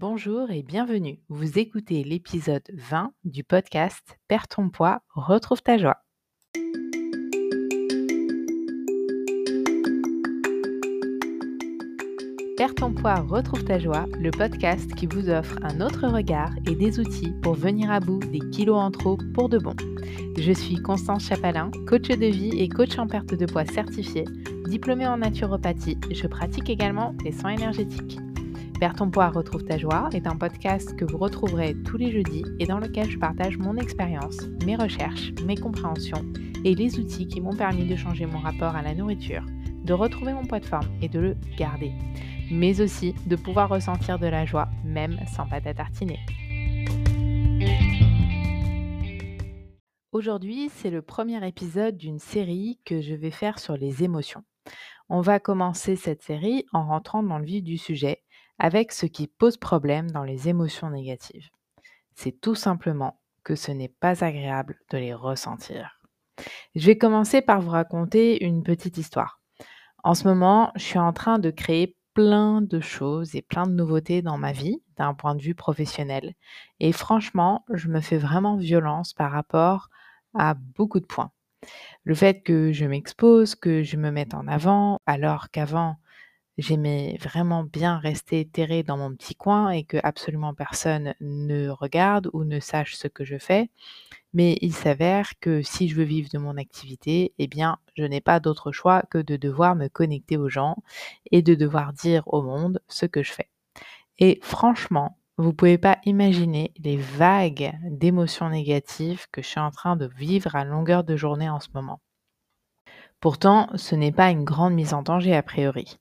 Bonjour et bienvenue. Vous écoutez l'épisode 20 du podcast Perds ton poids, retrouve ta joie. Perds ton poids, retrouve ta joie, le podcast qui vous offre un autre regard et des outils pour venir à bout des kilos en trop pour de bon. Je suis Constance Chapalin, coach de vie et coach en perte de poids certifié, diplômée en naturopathie. Je pratique également les soins énergétiques. Perds ton poids, retrouve ta joie est un podcast que vous retrouverez tous les jeudis et dans lequel je partage mon expérience, mes recherches, mes compréhensions et les outils qui m'ont permis de changer mon rapport à la nourriture, de retrouver mon poids de forme et de le garder mais aussi de pouvoir ressentir de la joie même sans pâte à tartiner. Aujourd'hui, c'est le premier épisode d'une série que je vais faire sur les émotions. On va commencer cette série en rentrant dans le vif du sujet avec ce qui pose problème dans les émotions négatives. C'est tout simplement que ce n'est pas agréable de les ressentir. Je vais commencer par vous raconter une petite histoire. En ce moment, je suis en train de créer plein de choses et plein de nouveautés dans ma vie d'un point de vue professionnel. Et franchement, je me fais vraiment violence par rapport à beaucoup de points. Le fait que je m'expose, que je me mette en avant, alors qu'avant, j'aimais vraiment bien rester terré dans mon petit coin et que absolument personne ne regarde ou ne sache ce que je fais. Mais il s'avère que si je veux vivre de mon activité, eh bien, je n'ai pas d'autre choix que de devoir me connecter aux gens et de devoir dire au monde ce que je fais. Et franchement, vous ne pouvez pas imaginer les vagues d'émotions négatives que je suis en train de vivre à longueur de journée en ce moment. Pourtant, ce n'est pas une grande mise en danger a priori.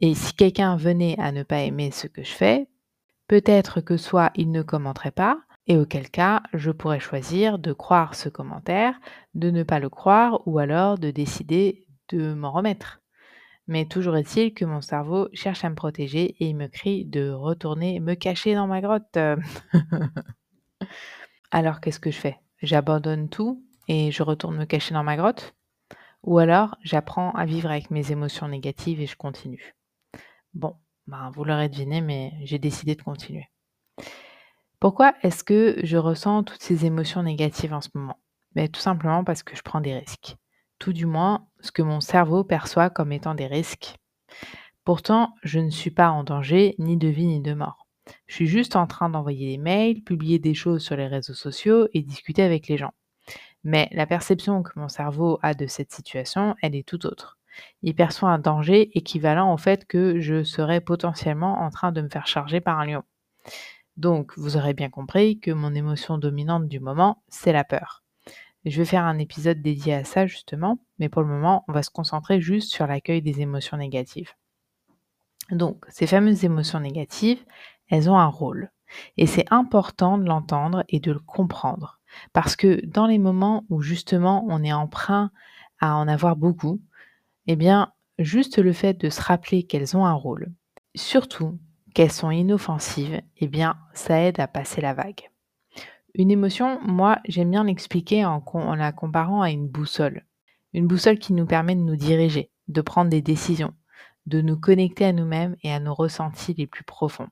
Et si quelqu'un venait à ne pas aimer ce que je fais, peut-être que soit il ne commenterait pas, et auquel cas je pourrais choisir de croire ce commentaire, de ne pas le croire ou alors de décider de m'en remettre. Mais toujours est-il que mon cerveau cherche à me protéger et il me crie de retourner me cacher dans ma grotte. alors qu'est-ce que je fais? J'abandonne tout et je retourne me cacher dans ma grotte? Ou alors j'apprends à vivre avec mes émotions négatives et je continue? Bon, ben, vous l'aurez deviné, mais j'ai décidé de continuer. Pourquoi est-ce que je ressens toutes ces émotions négatives en ce moment? Ben, Tout simplement parce que je prends des risques. Tout du moins, ce que mon cerveau perçoit comme étant des risques. Pourtant, je ne suis pas en danger ni de vie ni de mort. Je suis juste en train d'envoyer des mails, publier des choses sur les réseaux sociaux et discuter avec les gens. Mais la perception que mon cerveau a de cette situation, elle est tout autre. Il perçoit un danger équivalent au fait que je serais potentiellement en train de me faire charger par un lion. Donc, vous aurez bien compris que mon émotion dominante du moment, c'est la peur. Je vais faire un épisode dédié à ça justement, mais pour le moment, on va se concentrer juste sur l'accueil des émotions négatives. Donc, ces fameuses émotions négatives, elles ont un rôle. Et c'est important de l'entendre et de le comprendre. Parce que dans les moments où justement on est emprunt à en avoir beaucoup, eh bien, juste le fait de se rappeler qu'elles ont un rôle, surtout qu'elles sont inoffensives, eh bien, ça aide à passer la vague. Une émotion, moi, j'aime bien l'expliquer en, la comparant à une boussole. Une boussole qui nous permet de nous diriger, de prendre des décisions, de nous connecter à nous-mêmes et à nos ressentis les plus profonds.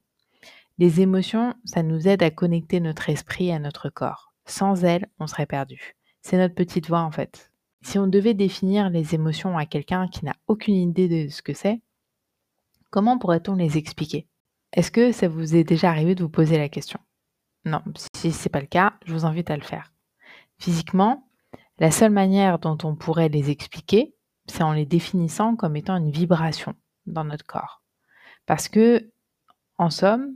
Les émotions, ça nous aide à connecter notre esprit à notre corps. Sans elles, on serait perdu. C'est notre petite voix en fait. Si on devait définir les émotions à quelqu'un qui n'a aucune idée de ce que c'est, comment pourrait-on les expliquer? Est-ce que ça vous est déjà arrivé de vous poser la question? Non, si ce n'est pas le cas, je vous invite à le faire. Physiquement, la seule manière dont on pourrait les expliquer, c'est en les définissant comme étant une vibration dans notre corps. Parce que, en somme,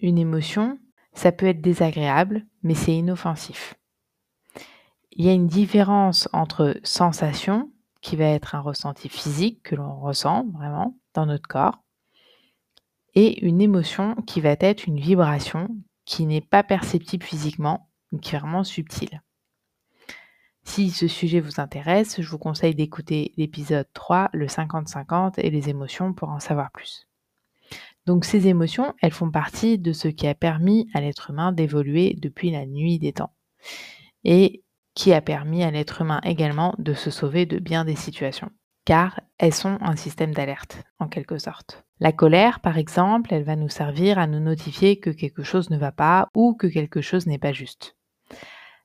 une émotion, ça peut être désagréable, mais c'est inoffensif. Il y a une différence entre sensation, qui va être un ressenti physique que l'on ressent vraiment dans notre corps, et une émotion qui va être une vibration qui n'est pas perceptible physiquement, mais qui est vraiment subtile. Si ce sujet vous intéresse, je vous conseille d'écouter l'épisode 3, le 50-50 et les émotions pour en savoir plus. Donc ces émotions, elles font partie de ce qui a permis à l'être humain d'évoluer depuis la nuit des temps et qui a permis à l'être humain également de se sauver de bien des situations, car elles sont un système d'alerte en quelque sorte. La colère, par exemple, elle va nous servir à nous notifier que quelque chose ne va pas ou que quelque chose n'est pas juste.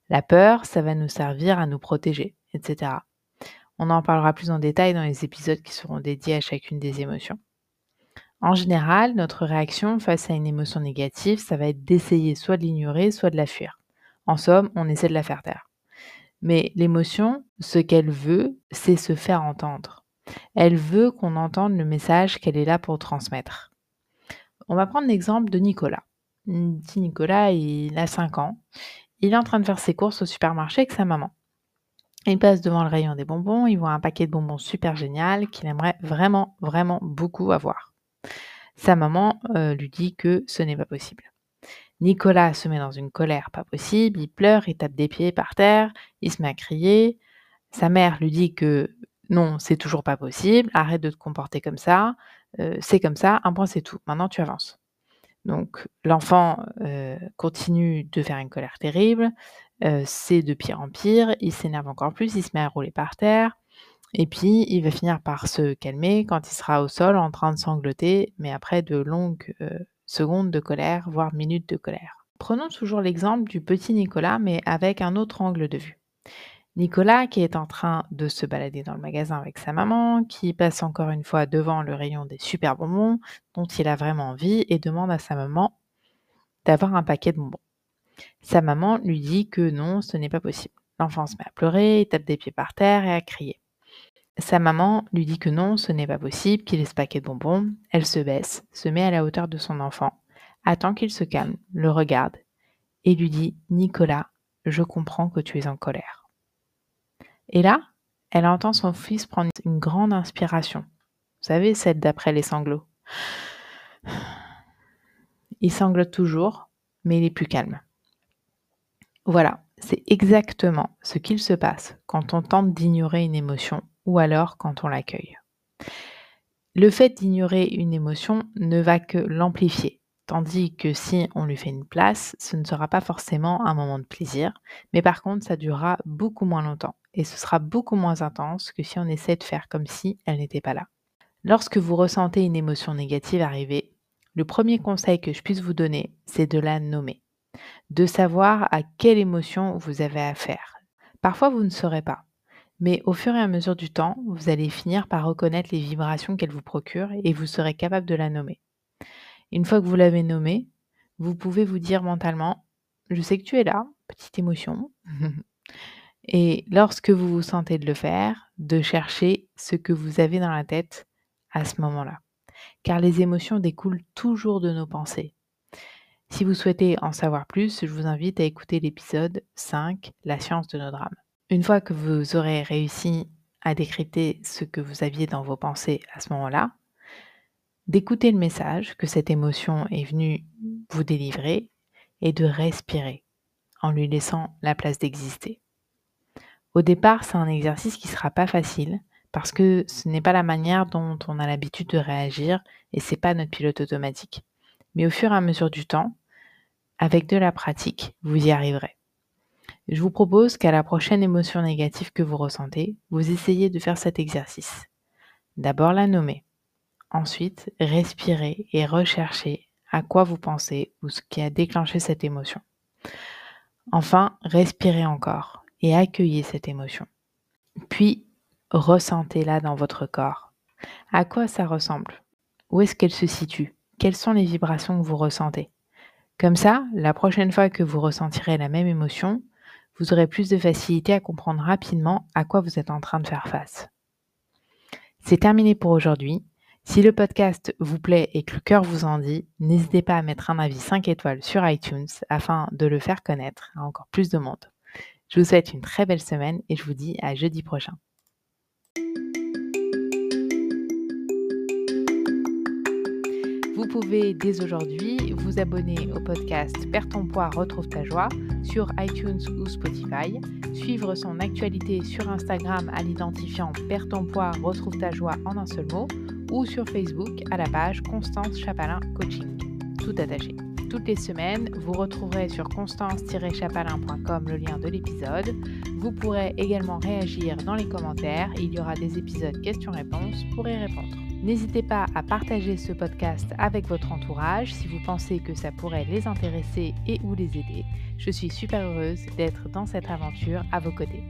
La peur, ça va nous servir à nous protéger, etc. On en parlera plus en détail dans les épisodes qui seront dédiés à chacune des émotions. En général, notre réaction face à une émotion négative, ça va être d'essayer soit de l'ignorer, soit de la fuir. En somme, on essaie de la faire taire. Mais l'émotion, ce qu'elle veut, c'est se faire entendre. Elle veut qu'on entende le message qu'elle est là pour transmettre. On va prendre l'exemple de Nicolas. Petit Nicolas, il a 5 ans. Il est en train de faire ses courses au supermarché avec sa maman. Il passe devant le rayon des bonbons, il voit un paquet de bonbons super génial qu'il aimerait vraiment, vraiment beaucoup avoir. Sa maman euh, lui dit que ce n'est pas possible. Nicolas se met dans une colère pas possible, il pleure, il tape des pieds par terre, il se met à crier. Sa mère lui dit que non, c'est toujours pas possible, arrête de te comporter comme ça, euh, c'est comme ça, un point c'est tout, maintenant tu avances. Donc l'enfant euh, continue de faire une colère terrible, euh, c'est de pire en pire, il s'énerve encore plus, il se met à rouler par terre, et puis il va finir par se calmer quand il sera au sol en train de sangloter, mais après de longues secondes de colère, voire minutes de colère. Prenons toujours l'exemple du petit Nicolas, mais avec un autre angle de vue. Nicolas qui est en train de se balader dans le magasin avec sa maman, qui passe encore une fois devant le rayon des super bonbons dont il a vraiment envie et demande à sa maman d'avoir un paquet de bonbons. Sa maman lui dit que non, ce n'est pas possible. L'enfant se met à pleurer, il tape des pieds par terre et à crier. Sa maman lui dit que non, ce n'est pas possible, qu'il ait ce paquet de bonbons. Elle se baisse, se met à la hauteur de son enfant, attend qu'il se calme, le regarde et lui dit Nicolas, je comprends que tu es en colère. Et là, elle entend son fils prendre une grande inspiration. Vous savez, celle d'après les sanglots. Il sanglote toujours, mais il est plus calme. Voilà, c'est exactement ce qu'il se passe quand on tente d'ignorer une émotion ou alors quand on l'accueille. Le fait d'ignorer une émotion ne va que l'amplifier, tandis que si on lui fait une place, ce ne sera pas forcément un moment de plaisir, mais par contre ça durera beaucoup moins longtemps et ce sera beaucoup moins intense que si on essaie de faire comme si elle n'était pas là. Lorsque vous ressentez une émotion négative arriver, le premier conseil que je puisse vous donner, c'est de la nommer, de savoir à quelle émotion vous avez affaire. Parfois, vous ne saurez pas, mais au fur et à mesure du temps, vous allez finir par reconnaître les vibrations qu'elle vous procure et vous serez capable de la nommer. Une fois que vous l'avez nommée, vous pouvez vous dire mentalement, je sais que tu es là, petite émotion. Et lorsque vous vous sentez de le faire, de chercher ce que vous avez dans la tête à ce moment-là. Car les émotions découlent toujours de nos pensées. Si vous souhaitez en savoir plus, je vous invite à écouter l'épisode 5, La science de nos drames. Une fois que vous aurez réussi à décrypter ce que vous aviez dans vos pensées à ce moment-là, d'écouter le message que cette émotion est venue vous délivrer et de respirer en lui laissant la place d'exister. Au départ, c'est un exercice qui ne sera pas facile parce que ce n'est pas la manière dont on a l'habitude de réagir et c'est pas notre pilote automatique. Mais au fur et à mesure du temps, avec de la pratique, vous y arriverez. Je vous propose qu'à la prochaine émotion négative que vous ressentez, vous essayez de faire cet exercice. D'abord la nommer. Ensuite, respirez et recherchez à quoi vous pensez ou ce qui a déclenché cette émotion. Enfin, respirez encore et accueillez cette émotion. Puis, ressentez-la dans votre corps. À quoi ça ressemble? Où est-ce qu'elle se situe? Quelles sont les vibrations que vous ressentez? Comme ça, la prochaine fois que vous ressentirez la même émotion, vous aurez plus de facilité à comprendre rapidement à quoi vous êtes en train de faire face. C'est terminé pour aujourd'hui. Si le podcast vous plaît et que le cœur vous en dit, n'hésitez pas à mettre un avis 5 étoiles sur iTunes afin de le faire connaître à encore plus de monde. Je vous souhaite une très belle semaine et je vous dis à jeudi prochain. Vous pouvez dès aujourd'hui vous abonner au podcast Perds ton poids, retrouve ta joie sur iTunes ou Spotify, suivre son actualité sur Instagram à l'identifiant Perds ton poids, retrouve ta joie en un seul mot ou sur Facebook à la page Constance Chapalin Coaching, tout attaché toutes les semaines. Vous retrouverez sur constance-chapalin.com le lien de l'épisode. Vous pourrez également réagir dans les commentaires. Il y aura des épisodes questions-réponses pour y répondre. N'hésitez pas à partager ce podcast avec votre entourage si vous pensez que ça pourrait les intéresser et ou les aider. Je suis super heureuse d'être dans cette aventure à vos côtés.